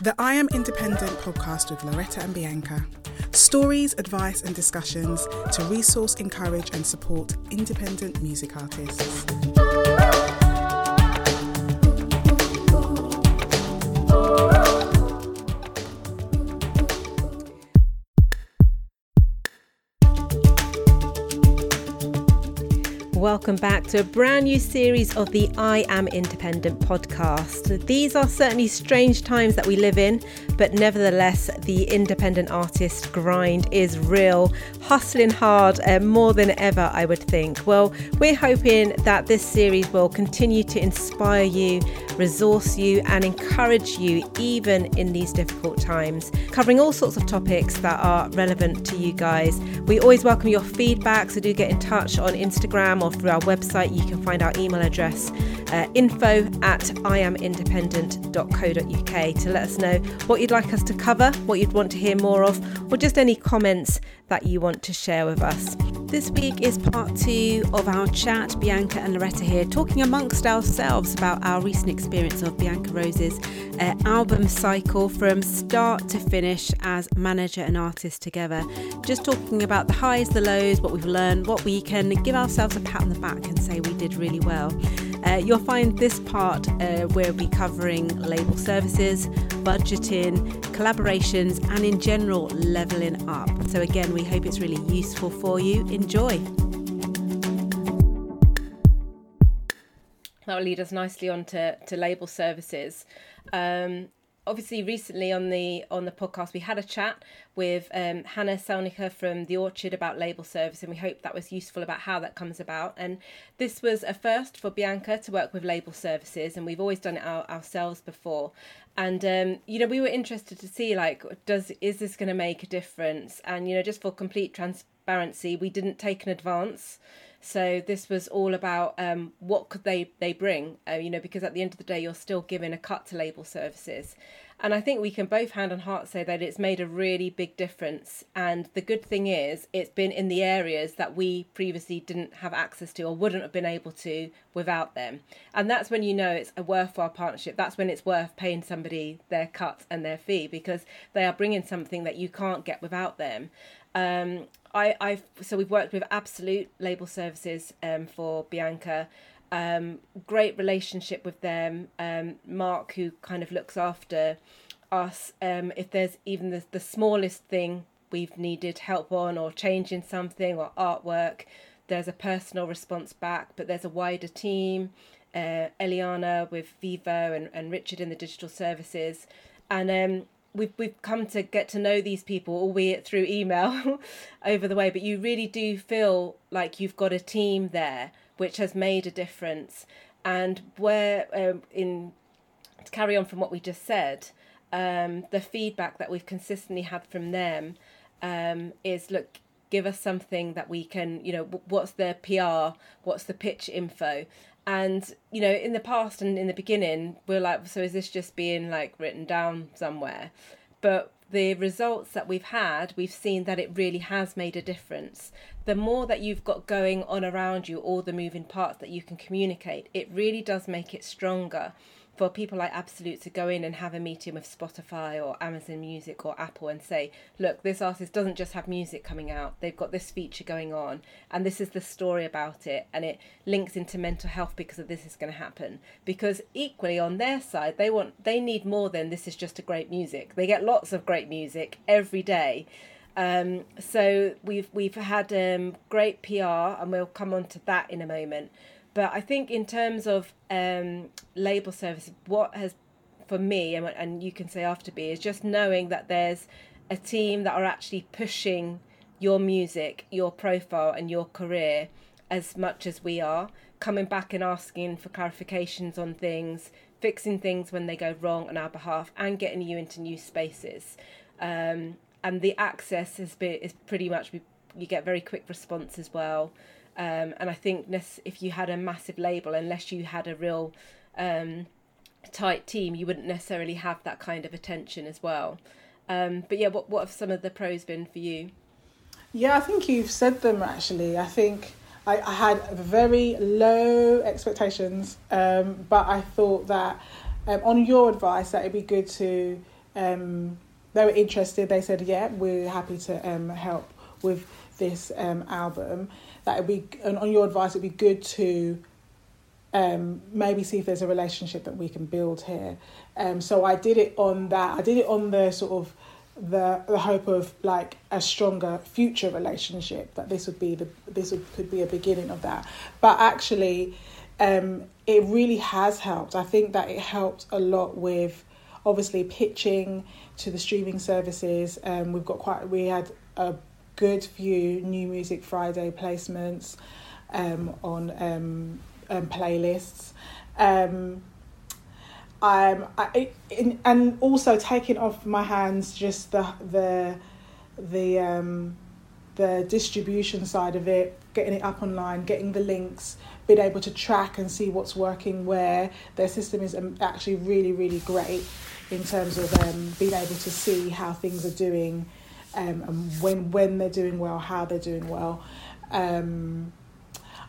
The I Am Independent podcast with Loretta and Bianca. Stories, advice, and discussions to resource, encourage, and support independent music artists. Welcome back to a brand new series of the I Am Independent podcast. These are certainly strange times that we live in, but nevertheless, the independent artist grind is real, hustling hard uh, more than ever, I would think. Well, we're hoping that this series will continue to inspire you, resource you, and encourage you even in these difficult times, covering all sorts of topics that are relevant to you guys. We always welcome your feedback, so do get in touch on Instagram or through our website. You can find our email address uh, info at iamindependent.co.uk to let us know what you'd like us to cover, what you'd want to hear more of, or just any comments that you want to share with us. This week is part two of our chat. Bianca and Loretta here talking amongst ourselves about our recent experience of Bianca Rose's uh, album cycle from start to finish as manager and artist together. Just talking about the highs, the lows, what we've learned, what we can give ourselves a pat on the back and say we did really well. Uh, you'll find this part uh, we'll be covering label services, budgeting, collaborations, and in general, leveling up. So, again, we hope it's really useful for you. Enjoy. That will lead us nicely on to, to label services. Um, obviously recently on the on the podcast we had a chat with um, Hannah Selnicker from the Orchard about label service and we hope that was useful about how that comes about. And this was a first for Bianca to work with label services and we've always done it our, ourselves before. And um, you know we were interested to see like does is this going to make a difference? And you know just for complete transparency we didn't take an advance so this was all about um, what could they they bring, uh, you know, because at the end of the day, you're still giving a cut to label services, and I think we can both hand on heart say that it's made a really big difference. And the good thing is, it's been in the areas that we previously didn't have access to or wouldn't have been able to without them. And that's when you know it's a worthwhile partnership. That's when it's worth paying somebody their cut and their fee because they are bringing something that you can't get without them. Um, I, I've so we've worked with Absolute Label Services um, for Bianca. Um, great relationship with them. Um, Mark, who kind of looks after us, um, if there's even the, the smallest thing we've needed help on, or changing something, or artwork, there's a personal response back. But there's a wider team. Uh, Eliana with Vevo and, and Richard in the digital services, and um, we've we've come to get to know these people, albeit through email, over the way. But you really do feel like you've got a team there, which has made a difference. And where um, in to carry on from what we just said, um, the feedback that we've consistently had from them um, is look give us something that we can you know what's the pr what's the pitch info and you know in the past and in the beginning we're like so is this just being like written down somewhere? But the results that we've had we've seen that it really has made a difference. The more that you've got going on around you all the moving parts that you can communicate it really does make it stronger for people like Absolute to go in and have a meeting with Spotify or Amazon Music or Apple and say, look, this artist doesn't just have music coming out, they've got this feature going on, and this is the story about it, and it links into mental health because of this is going to happen. Because equally on their side, they want they need more than this is just a great music. They get lots of great music every day. Um, so we've we've had um, great PR, and we'll come on to that in a moment. But I think in terms of um, label service, what has for me, and, and you can say after B is just knowing that there's a team that are actually pushing your music, your profile, and your career as much as we are, coming back and asking for clarifications on things, fixing things when they go wrong on our behalf, and getting you into new spaces. Um, and the access has been is pretty much you get very quick response as well. Um, and I think if you had a massive label, unless you had a real um, tight team, you wouldn't necessarily have that kind of attention as well. Um, but yeah, what what have some of the pros been for you? Yeah, I think you've said them actually. I think I, I had very low expectations, um, but I thought that um, on your advice that it'd be good to um, they were interested. They said, "Yeah, we're happy to um, help with this um, album." That it'd be, and on your advice, it'd be good to um, maybe see if there's a relationship that we can build here. Um, so I did it on that. I did it on the sort of the the hope of like a stronger future relationship. That this would be the this would, could be a beginning of that. But actually, um, it really has helped. I think that it helped a lot with obviously pitching to the streaming services. Um, we've got quite we had a good few new music Friday placements um, on um, um, playlists. Um, I'm, I, in, and also taking off my hands just the the the um, the distribution side of it, getting it up online, getting the links, being able to track and see what's working where. Their system is um, actually really really great in terms of um, being able to see how things are doing, um, and when when they're doing well, how they're doing well. Um,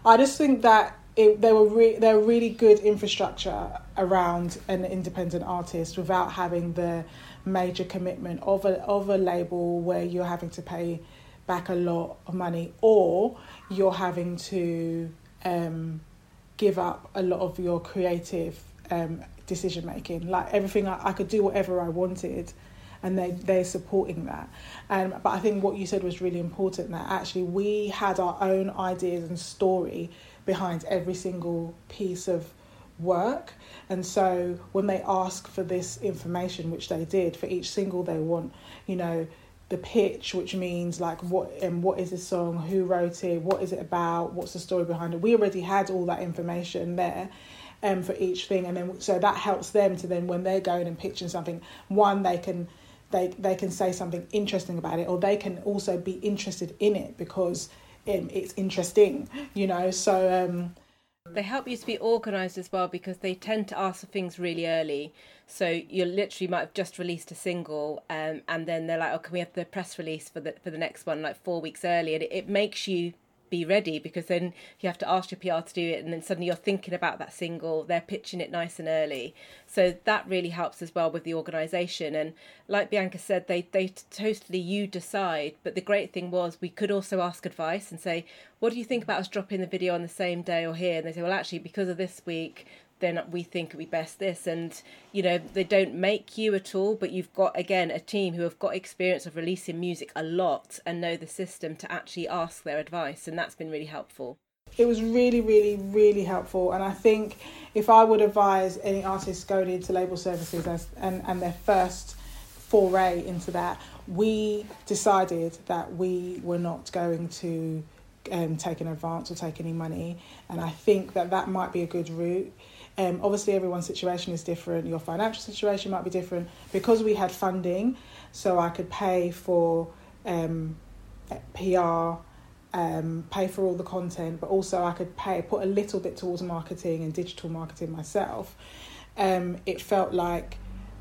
I just think that it, they were re- they're really good infrastructure around an independent artist without having the major commitment of a of a label where you're having to pay back a lot of money or you're having to um, give up a lot of your creative um, decision making. Like everything, I, I could do whatever I wanted, and they they're supporting that. Um, but I think what you said was really important. That actually we had our own ideas and story behind every single piece of work. And so when they ask for this information, which they did for each single, they want, you know, the pitch, which means like what and what is this song, who wrote it, what is it about, what's the story behind it. We already had all that information there. Um, for each thing, and then so that helps them to then when they're going and pitching something, one they can they they can say something interesting about it, or they can also be interested in it because um, it's interesting, you know. So um, they help you to be organised as well because they tend to ask for things really early. So you literally might have just released a single, um, and then they're like, "Oh, can we have the press release for the for the next one like four weeks early?" And it, it makes you be ready because then you have to ask your PR to do it and then suddenly you're thinking about that single they're pitching it nice and early. So that really helps as well with the organization and like Bianca said they they totally you decide. But the great thing was we could also ask advice and say what do you think about us dropping the video on the same day or here? And they say well actually because of this week then we think be best this. And you know they don't make you at all but you've got again a team who have got experience of releasing music a lot and know the system to actually ask their advice and that's been really helpful. It was really really really helpful. And i think if i would advise any artists going into label services as, and, and their first foray into that we decided that we were not going to um, take an advance or take any money. And i think that that might be a good route um, obviously, everyone's situation is different. Your financial situation might be different. Because we had funding, so I could pay for um, PR, um, pay for all the content, but also I could pay put a little bit towards marketing and digital marketing myself. Um, it felt like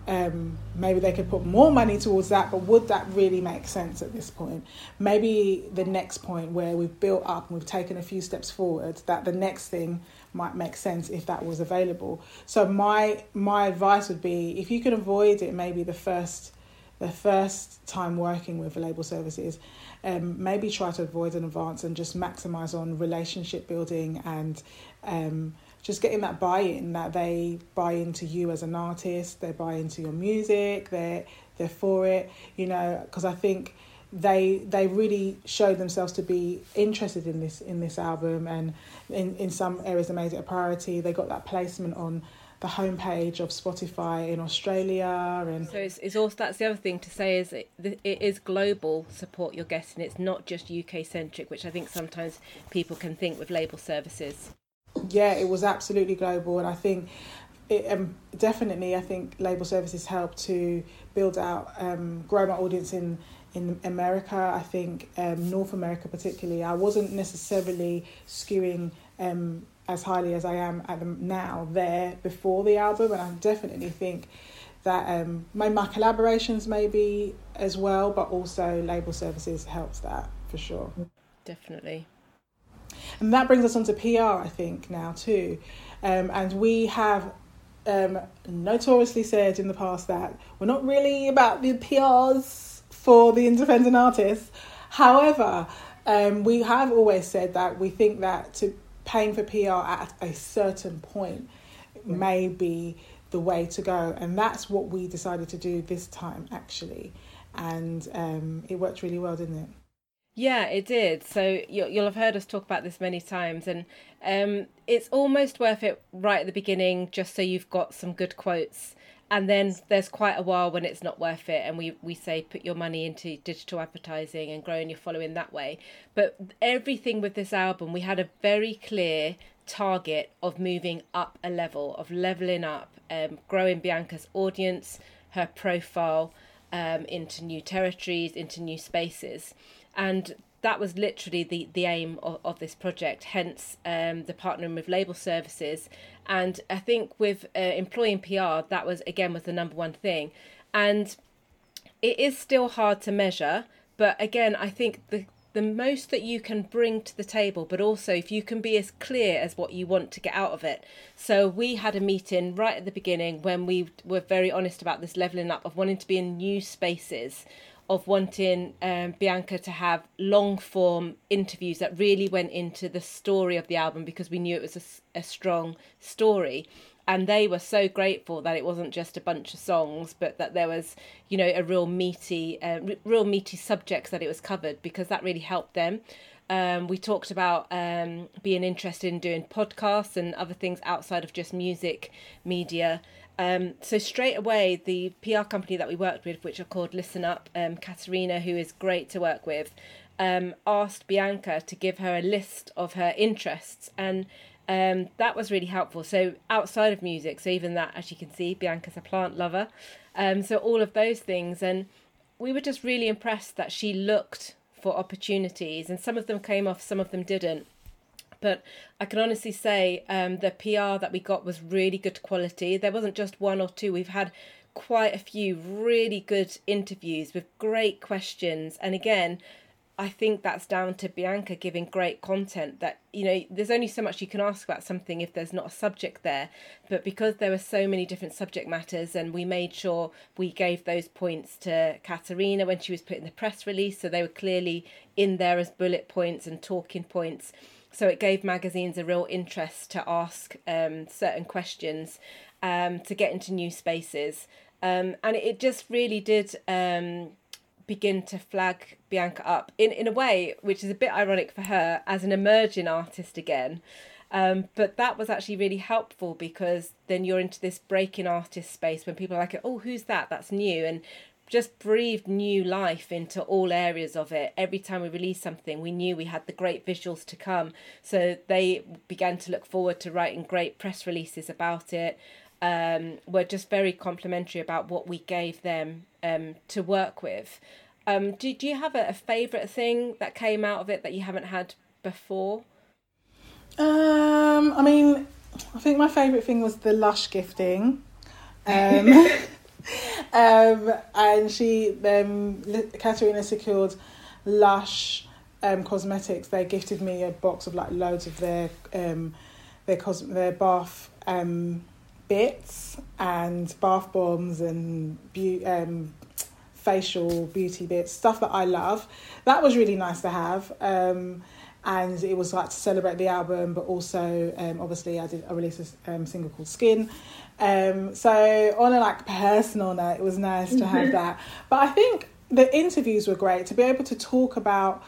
um, maybe they could put more money towards that, but would that really make sense at this point? Maybe the next point where we've built up and we've taken a few steps forward, that the next thing might make sense if that was available. So my my advice would be if you can avoid it, maybe the first the first time working with label services, um, maybe try to avoid an advance and just maximize on relationship building and um, just getting that buy-in that they buy into you as an artist they buy into your music they're they're for it you know because i think they they really showed themselves to be interested in this in this album and in in some areas they made it a priority they got that placement on the homepage of Spotify in Australia and so it's, it's also that's the other thing to say is it, it is global support you're getting it's not just UK centric which I think sometimes people can think with label services yeah, it was absolutely global, and I think it um, definitely. I think label services helped to build out, um, grow my audience in in America. I think um, North America particularly. I wasn't necessarily skewing um, as highly as I am at the, now there before the album, and I definitely think that um, my my collaborations maybe as well, but also label services helps that for sure. Definitely. And that brings us on to PR, I think, now too. Um, and we have um, notoriously said in the past that we're not really about the PRs for the independent artists. However, um, we have always said that we think that to paying for PR at a certain point may be the way to go, and that's what we decided to do this time actually, and um, it worked really well, didn't it? Yeah, it did. So you'll have heard us talk about this many times, and um, it's almost worth it right at the beginning, just so you've got some good quotes. And then there's quite a while when it's not worth it, and we, we say put your money into digital advertising and growing your following that way. But everything with this album, we had a very clear target of moving up a level, of leveling up, um, growing Bianca's audience, her profile um, into new territories, into new spaces and that was literally the, the aim of, of this project, hence um, the partnering with label services. And I think with uh, employing PR, that was again was the number one thing. And it is still hard to measure, but again, I think the the most that you can bring to the table, but also if you can be as clear as what you want to get out of it. So we had a meeting right at the beginning when we were very honest about this leveling up of wanting to be in new spaces of wanting um, Bianca to have long form interviews that really went into the story of the album because we knew it was a, a strong story. And they were so grateful that it wasn't just a bunch of songs, but that there was, you know, a real meaty, uh, real meaty subjects that it was covered because that really helped them. Um, we talked about um, being interested in doing podcasts and other things outside of just music media. Um, so straight away, the PR company that we worked with, which are called Listen Up, um, Katerina, who is great to work with, um, asked Bianca to give her a list of her interests, and um, that was really helpful. So outside of music, so even that, as you can see, Bianca's a plant lover, um, so all of those things, and we were just really impressed that she looked for opportunities, and some of them came off, some of them didn't. But I can honestly say um, the PR that we got was really good quality. There wasn't just one or two. We've had quite a few really good interviews with great questions. And again, I think that's down to Bianca giving great content that, you know, there's only so much you can ask about something if there's not a subject there. But because there were so many different subject matters and we made sure we gave those points to Katerina when she was putting the press release, so they were clearly in there as bullet points and talking points so it gave magazines a real interest to ask um, certain questions um, to get into new spaces. Um, and it just really did um, begin to flag Bianca up in, in a way which is a bit ironic for her as an emerging artist again. Um, but that was actually really helpful because then you're into this breaking artist space when people are like, oh, who's that? That's new. And just breathed new life into all areas of it. Every time we released something, we knew we had the great visuals to come. So they began to look forward to writing great press releases about it. Um, were just very complimentary about what we gave them um, to work with. Um, do, do you have a, a favourite thing that came out of it that you haven't had before? Um, I mean, I think my favourite thing was the Lush gifting. Um, um, and she, um, Katerina secured Lush um, cosmetics. They gifted me a box of like loads of their um, their cos- their bath um, bits and bath bombs and um, facial beauty bits, stuff that I love. That was really nice to have. Um, and it was like to celebrate the album, but also um, obviously I did I released a um, single called Skin, um, so on a like personal note, it was nice to have mm-hmm. that. But I think the interviews were great to be able to talk about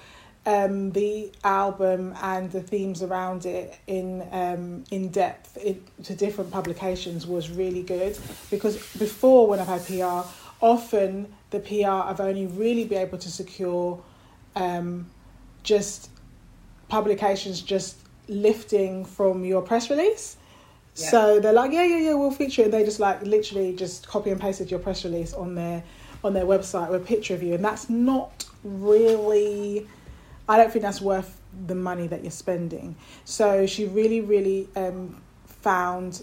um, the album and the themes around it in um, in depth in, to different publications was really good because before when I've had PR, often the PR I've only really been able to secure um, just publications just lifting from your press release. So they're like, yeah, yeah, yeah, we'll feature it. And they just like literally just copy and pasted your press release on their on their website with a picture of you, and that's not really. I don't think that's worth the money that you're spending. So she really, really um, found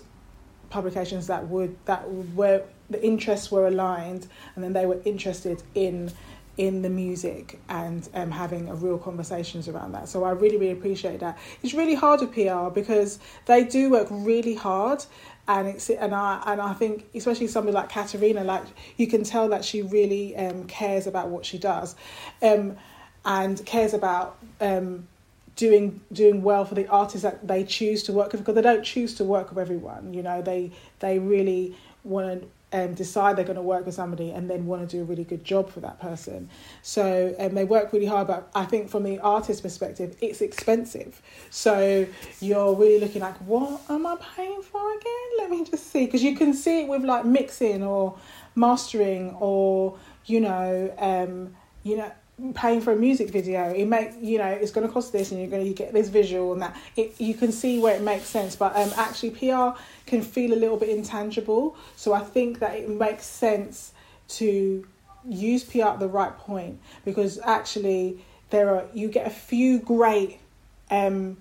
publications that would that were the interests were aligned, and then they were interested in in the music and um, having a real conversations around that. So I really, really appreciate that. It's really hard with PR because they do work really hard and it's and I and I think especially somebody like Katerina, like you can tell that she really um, cares about what she does, um, and cares about um, doing doing well for the artists that they choose to work with because they don't choose to work with everyone. You know, they they really want to um, decide they're going to work with somebody and then want to do a really good job for that person. So um, they work really hard, but I think from the artist perspective, it's expensive. So you're really looking like, what am I paying for again? Let me just see, because you can see it with like mixing or mastering or you know, um, you know paying for a music video it make you know it's going to cost this and you're going to get this visual and that. It, you can see where it makes sense but um, actually pr can feel a little bit intangible. So i think that it makes sense to use pr at the right point because actually there are you get a few great um,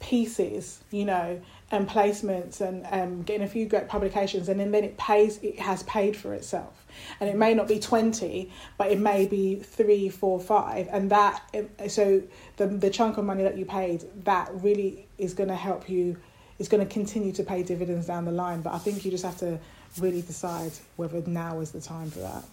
pieces you know and placements and um, getting a few great publications and then, then it pays it has paid for itself and it may not be 20 but it may be three four five and that so the, the chunk of money that you paid that really is going to help you is going to continue to pay dividends down the line but i think you just have to really decide whether now is the time for that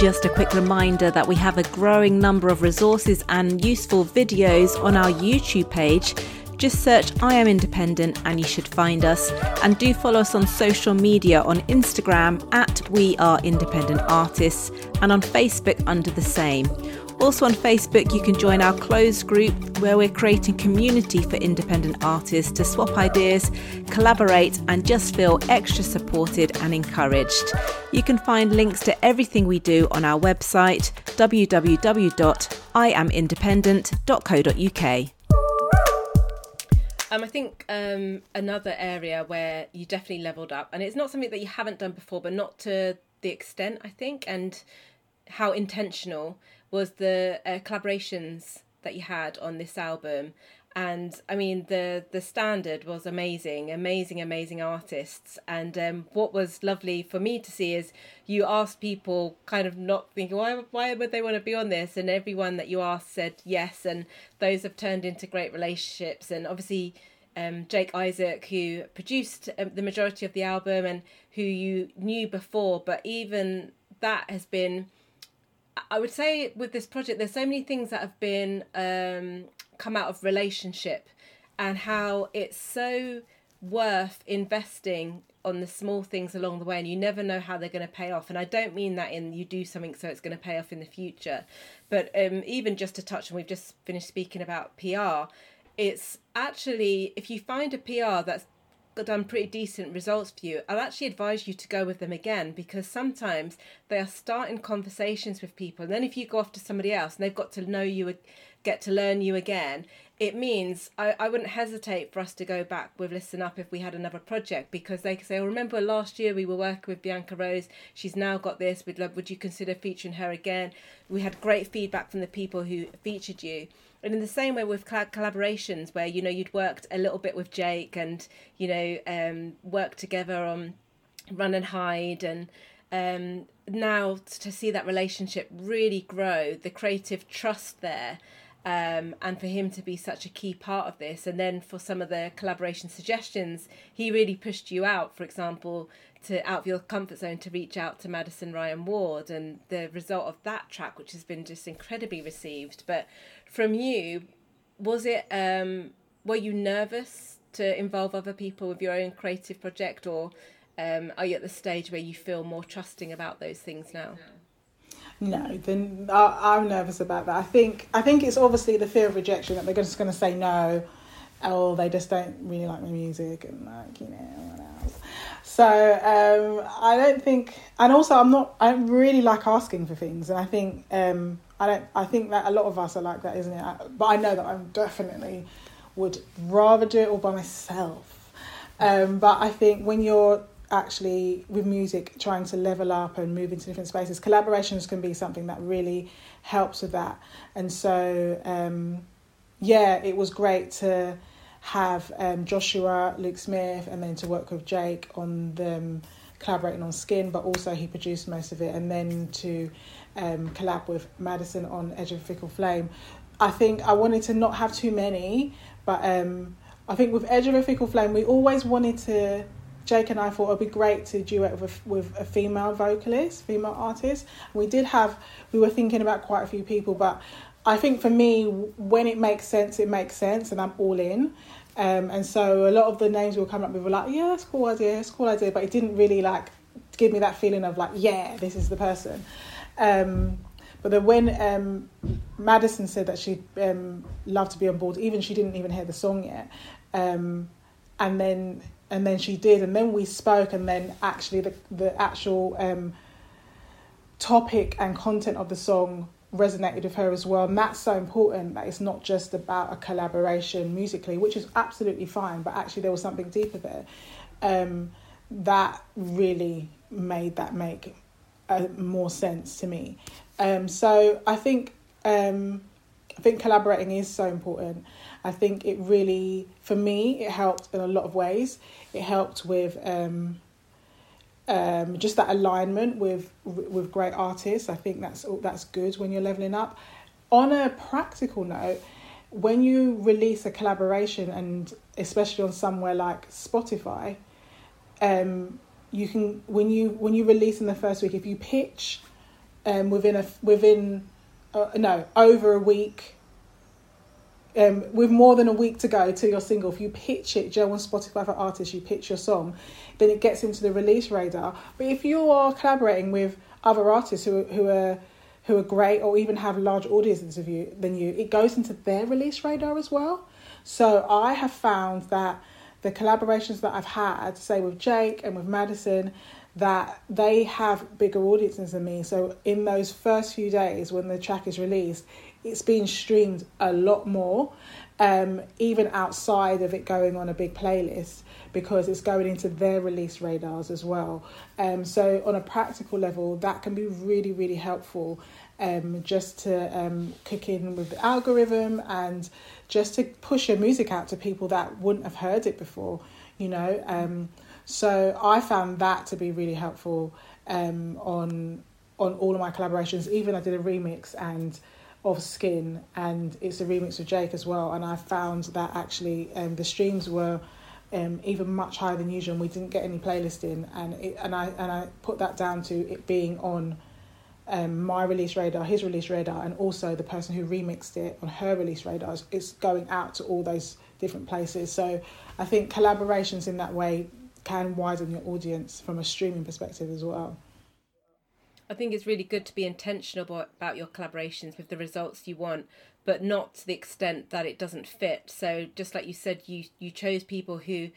Just a quick reminder that we have a growing number of resources and useful videos on our YouTube page. Just search I Am Independent and you should find us. And do follow us on social media on Instagram at We Are Independent Artists and on Facebook under the same. Also on Facebook, you can join our closed group where we're creating community for independent artists to swap ideas, collaborate, and just feel extra supported and encouraged. You can find links to everything we do on our website www.iamindependent.co.uk. Um, I think um, another area where you definitely leveled up, and it's not something that you haven't done before, but not to the extent I think, and how intentional was the uh, collaborations that you had on this album and I mean the the standard was amazing, amazing, amazing artists. And um, what was lovely for me to see is you asked people kind of not thinking why why would they want to be on this, and everyone that you asked said yes, and those have turned into great relationships. And obviously, um, Jake Isaac, who produced um, the majority of the album and who you knew before, but even that has been I would say with this project, there's so many things that have been um, come out of relationship, and how it's so worth investing on the small things along the way, and you never know how they're going to pay off. And I don't mean that in you do something so it's going to pay off in the future, but um, even just to touch, and we've just finished speaking about PR. It's actually if you find a PR that's done pretty decent results for you, I'll actually advise you to go with them again because sometimes they are starting conversations with people. And then if you go off to somebody else and they've got to know you, get to learn you again, it means I, I wouldn't hesitate for us to go back with Listen Up if we had another project because they could say, oh, remember last year we were working with Bianca Rose. She's now got this. We'd love, would you consider featuring her again? We had great feedback from the people who featured you. And in the same way with collaborations, where you know you'd worked a little bit with Jake and you know um, worked together on Run and Hide, and um, now to see that relationship really grow, the creative trust there, um, and for him to be such a key part of this, and then for some of the collaboration suggestions, he really pushed you out. For example, to out of your comfort zone to reach out to Madison Ryann Ward, and the result of that track, which has been just incredibly received, but from you, was it um, were you nervous to involve other people with your own creative project, or um, are you at the stage where you feel more trusting about those things now? No, then I'm nervous about that. I think I think it's obviously the fear of rejection that they're just going to say no, or they just don't really like my music and like you know what else. So um, I don't think, and also I'm not. I really like asking for things, and I think um, I don't. I think that a lot of us are like that, isn't it? But I know that I'm definitely would rather do it all by myself. Um, but I think when you're actually with music trying to level up and move into different spaces, collaborations can be something that really helps with that. And so, um, yeah, it was great to have um, Joshua, Luke Smith, and then to work with Jake on them collaborating on Skin, but also he produced most of it, and then to um, collab with Madison on Edge of Fickle Flame. I think I wanted to not have too many, but um, I think with Edge of a Fickle Flame, we always wanted to. Jake and I thought it'd be great to duet with with a female vocalist, female artist. We did have, we were thinking about quite a few people, but I think for me, when it makes sense, it makes sense, and I'm all in. Um, and so a lot of the names we were coming up with were like, yeah, that's a cool idea, that's a cool idea, but it didn't really like give me that feeling of like, yeah, this is the person. Um, but then when um, Madison said that she'd um, love to be on board, even she didn't even hear the song yet, um, and then and then she did, and then we spoke, and then actually the the actual um, topic and content of the song resonated with her as well, and that's so important that it's not just about a collaboration musically, which is absolutely fine, but actually there was something deeper there. Um, that really made that make uh, more sense to me. Um, so I think um, I think collaborating is so important. I think it really, for me, it helped in a lot of ways. It helped with um, um, just that alignment with with great artists. I think that's that's good when you're leveling up. On a practical note, when you release a collaboration, and especially on somewhere like Spotify, um, you can when you when you release in the first week, if you pitch um, within a within uh, no over a week um, with more than a week to go to your single, if you pitch it, Joe on Spotify for artists, you pitch your song, then it gets into the release radar. But if you are collaborating with other artists who who are who are great or even have large audiences of you than you, it goes into their release radar as well. So I have found that the collaborations that I've had, say with Jake and with Madison, that they have bigger audiences than me. So in those first few days when the track is released, it's being streamed a lot more, um, even outside of it going on a big playlist because it's going into their release radars as well. Um, so on a practical level, that can be really, really helpful. Um, just to um, kick in with the algorithm and just to push your music out to people that wouldn't have heard it before, you know. Um, so I found that to be really helpful um, on on all of my collaborations. Even I did a remix and of Skin, and it's a remix with Jake as well. And I found that actually um, the streams were um, even much higher than usual, and we didn't get any playlisting. And it, and I and I put that down to it being on um, my release radar, his release radar, and also the person who remixed it on her release radar. It's going out to all those different places. So I think collaborations in that way can widen your audience from a streaming perspective as well. I think it's really good to be intentional about your collaborations with the results you want, but not to the extent that it doesn't fit. So just like you said, you you chose people who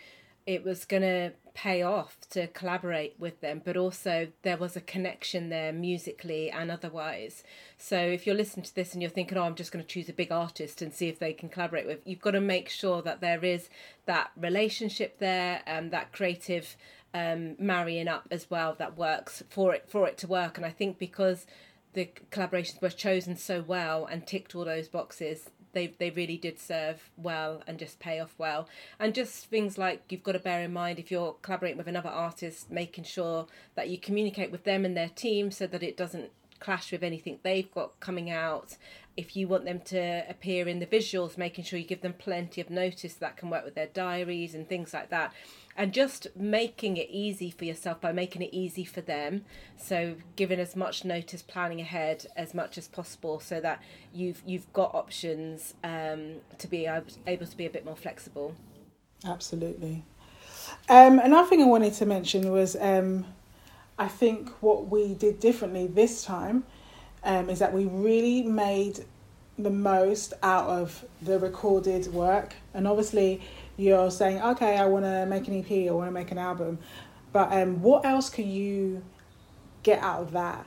it was going to pay off to collaborate with them, but also there was a connection there musically and otherwise. So if you're listening to this and you're thinking, oh, I'm just going to choose a big artist and see if they can collaborate with, you've got to make sure that there is that relationship there and that creative um, marrying up as well that works for it for it to work. And I think because the collaborations were chosen so well and ticked all those boxes, they they really did serve well and just pay off well. And just things like you've got to bear in mind if you're collaborating with another artist, making sure that you communicate with them and their team so that it doesn't clash with anything they've got coming out. If you want them to appear in the visuals, making sure you give them plenty of notice that can work with their diaries and things like that and just making it easy for yourself by making it easy for them. So giving as much notice planning ahead as much as possible so that you've you've got options um, to be able to be a bit more flexible. Absolutely. Um, another thing i wanted to mention was um, i think what we did differently this time um, is that we really made the most out of the recorded work. And obviously you're saying, okay, I want to make an EP, I want to make an album, but um, what else can you get out of that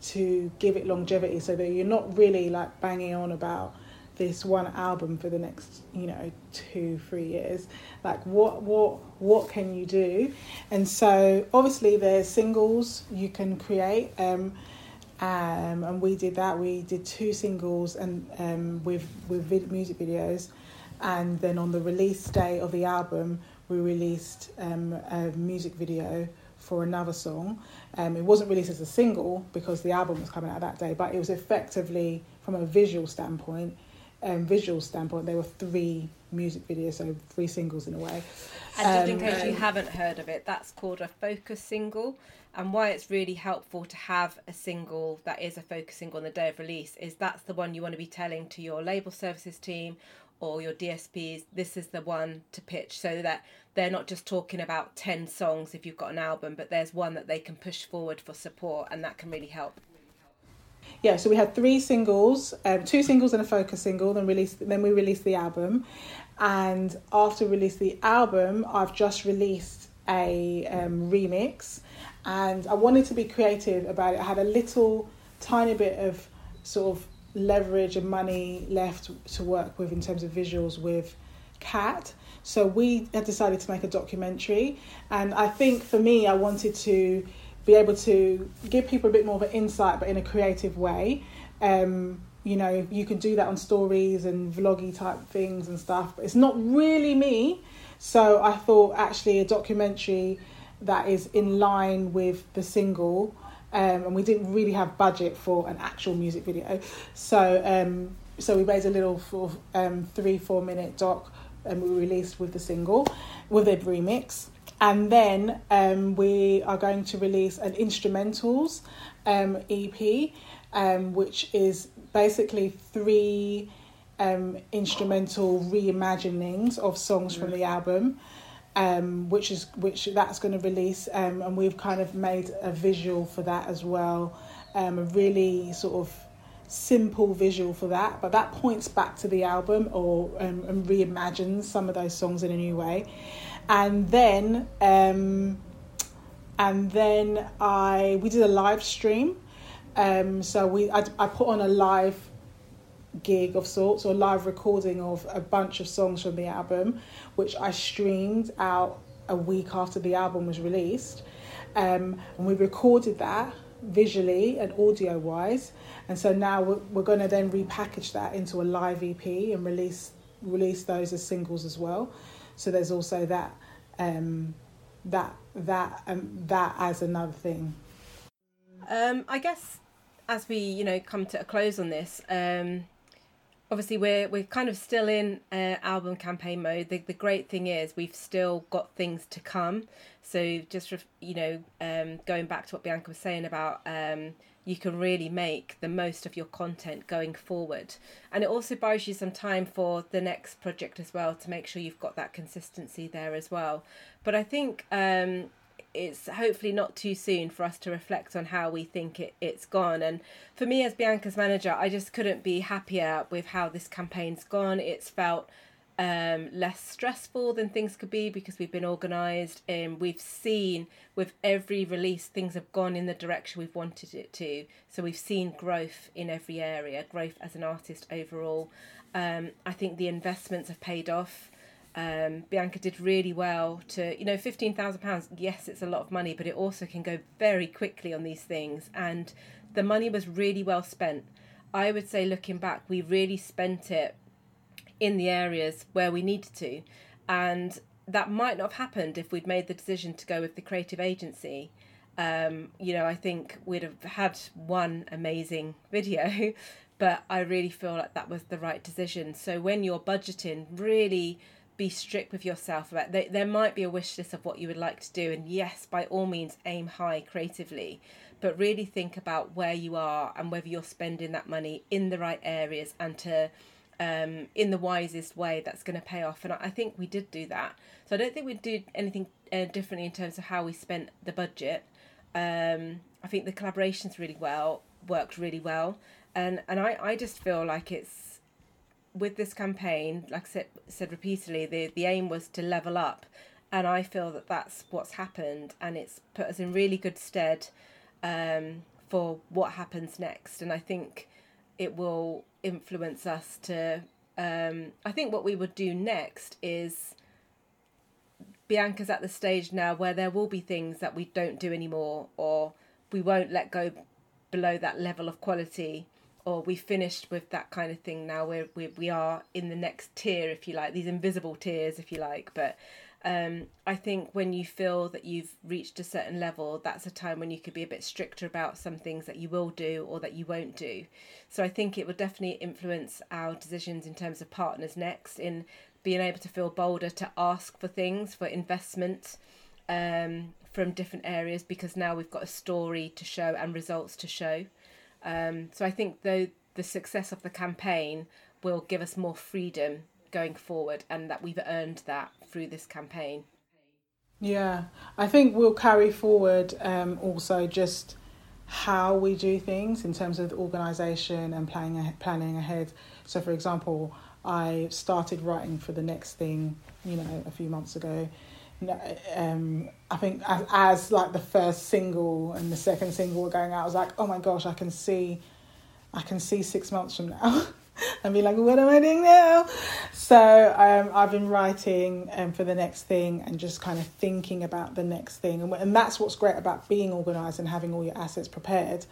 to give it longevity so that you're not really like banging on about this one album for the next you know two three years? Like what what what can you do? And so obviously there's singles you can create um, um, and we did that. We did two singles and um, with with music videos and then on the release day of the album, we released um, a music video for another song. Um, it wasn't released as a single because the album was coming out that day, but it was effectively, from a visual standpoint, um, visual standpoint, there were three music videos, so three singles in a way. And just in Um, case you um, haven't heard of it, that's called a focus single. And why it's really helpful to have a single that is a focus single on the day of release is that's the one you want to be telling to your label services team or your DSPs. This is the one to pitch so that they're not just talking about 10 songs if you've got an album, but there's one that they can push forward for support and that can really help. Yeah, so we had three singles, um, two singles and a focus single. Then released, then we released the album, and after we released the album, I've just released a um, remix, and I wanted to be creative about it. I had a little, tiny bit of sort of leverage and money left to work with in terms of visuals with Cat. So we had decided to make a documentary, and I think for me, I wanted to be able to give people a bit more of an insight, but in a creative way. Um, you know, you can do that on stories and vloggy type things and stuff, but it's not really me. So I thought actually a documentary that is in line with the single. Um, and we didn't really have budget for an actual music video, so um, so we made a little of, um, three four minute doc, and we released with the single, with a remix, and then um, we are going to release an instrumentals um, EP, um, which is basically three um, instrumental reimaginings of songs from the album. Um, which is which that's going to release, um, and we've kind of made a visual for that as well, um, a really sort of simple visual for that, but that points back to the album or um, and reimagines some of those songs in a new way, and then um, and then I we did a live stream, um, so we I, I put on a live gig of sorts or live recording of a bunch of songs from the album, which I streamed out a week after the album was released. Um, and we recorded that visually and audio wise. And so now we're, we're going to then repackage that into a live EP and release release those as singles as well. So there's also that um, that that um, that as another thing. Um, I guess as we you know come to a close on this, um, obviously we're we're kind of still in uh, album campaign mode. The the great thing is we've still got things to come. So just you know, um, going back to what Bianca was saying about um, you can really make the most of your content going forward, and it also buys you some time for the next project as well to make sure you've got that consistency there as well. But I think um, it's hopefully not too soon for us to reflect on how we think it, it's gone. And for me, as Bianca's manager, I just couldn't be happier with how this campaign's gone. It's felt um, less stressful than things could be because we've been organised and we've seen with every release things have gone in the direction we've wanted it to. So we've seen growth in every area, growth as an artist overall. Um, I think the investments have paid off. Um, Bianca did really well to, you know, fifteen thousand pounds. Yes, it's a lot of money, but it also can go very quickly on these things. And the money was really well spent. I would say, looking back, we really spent it in the areas where we needed to, and that might not have happened if we'd made the decision to go with the creative agency. Um, you know, I think we'd have had one amazing video, but I really feel like that was the right decision. So when you're budgeting, really be strict with yourself about there, there might be a wish list of what you would like to do and yes by all means aim high creatively. But really think about where you are and whether you're spending that money in the right areas and to um, in the wisest way that's going to pay off. And I, think we did do that. So I don't think we'd do anything uh, differently in terms of how we spent the budget. Um, I think the collaborations really well worked really well. And and I, I just feel like it's with this campaign, like I said, said repeatedly, the, the aim was to level up. And I feel that that's what's happened. And it's put us in really good stead um, for what happens next. And I think it will influence us to. Um, I think what we would do next is Bianca's at the stage now where there will be things that we don't do anymore, or we won't let go below that level of quality or we finished with that kind of thing now we're, we, we are in the next tier if you like these invisible tiers if you like but Um, I think when you feel that you've reached a certain level, that's a time when you could be a bit stricter about some things that you will do or that you won't do. So I think it will definitely influence our decisions in terms of partners next, in being able to feel bolder to ask for things, for investment um, from different areas, because now we've got a story to show and results to show. Um, so I think though the success of the campaign will give us more freedom going forward and that we've earned that through this campaign. Yeah, I think we'll carry forward um, also just how we do things in terms of organisation and planning planning ahead. So, for example, I started writing for the next thing, you know, a few months ago. Um, I think as, as like the first single and the second single were going out, I was like, oh my gosh, I can see, I can see six months from now. and be like, what am I doing now? So um, I've been writing um, for the next thing and just kind of thinking about the next thing. And, and that's what's great about being organised and having all your assets prepared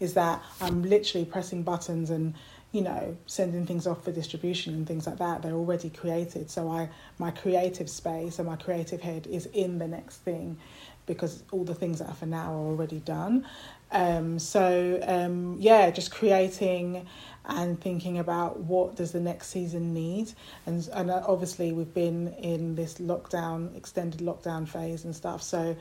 is that I'm literally pressing buttons and you know sending things off for distribution and things like that they're already created. So i my creative space and my creative head is in the next thing because all the things that are for now are already done. Um, so um, yeah just creating and thinking about what does the next season need. And and obviously we've been in this lockdown extended lockdown phase and stuff. So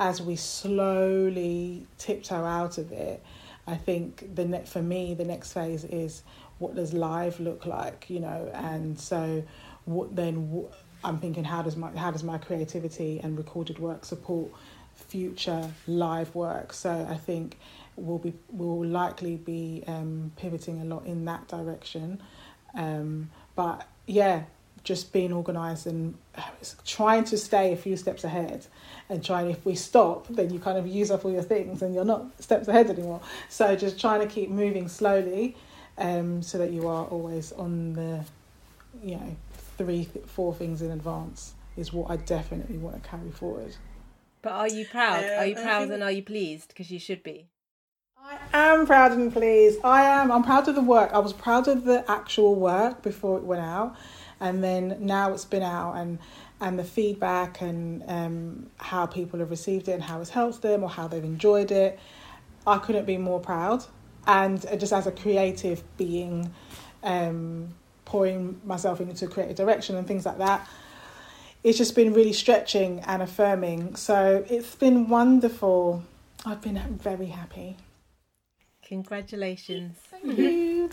as we slowly tiptoe out of it I think the net for me the next phase is what does live look like you know and so what then I'm thinking how does my how does my creativity and recorded work support future live work so I think we'll be will likely be um, pivoting a lot in that direction. Um, but yeah, just being organised and trying to stay a few steps ahead and trying if we stop then you kind of use up all your things and you're not steps ahead anymore so just trying to keep moving slowly um, so that you are always on the you know three four things in advance is what i definitely want to carry forward but are you proud are you proud and are you pleased because you should be I am proud and pleased. I am. I'm proud of the work. I was proud of the actual work before it went out, and then now it's been out and and the feedback and um, how people have received it and how it's helped them or how they've enjoyed it. I couldn't be more proud. And just as a creative being, um, pouring myself into creative direction and things like that, it's just been really stretching and affirming. So it's been wonderful. I've been very happy. Congratulations. Thank you.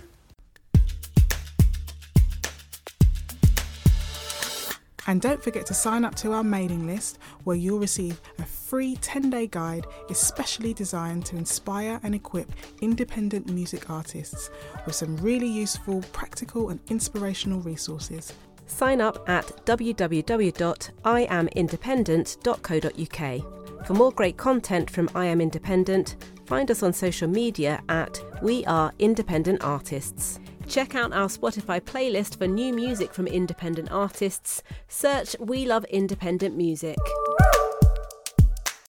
And don't forget to sign up to our mailing list where you'll receive a free 10 day guide especially designed to inspire and equip independent music artists with some really useful, practical, and inspirational resources. Sign up at www.iamindependent.co.uk. For more great content from I Am Independent, find us on social media at We Are Independent Artists. Check out our Spotify playlist for new music from independent artists. Search We Love Independent Music.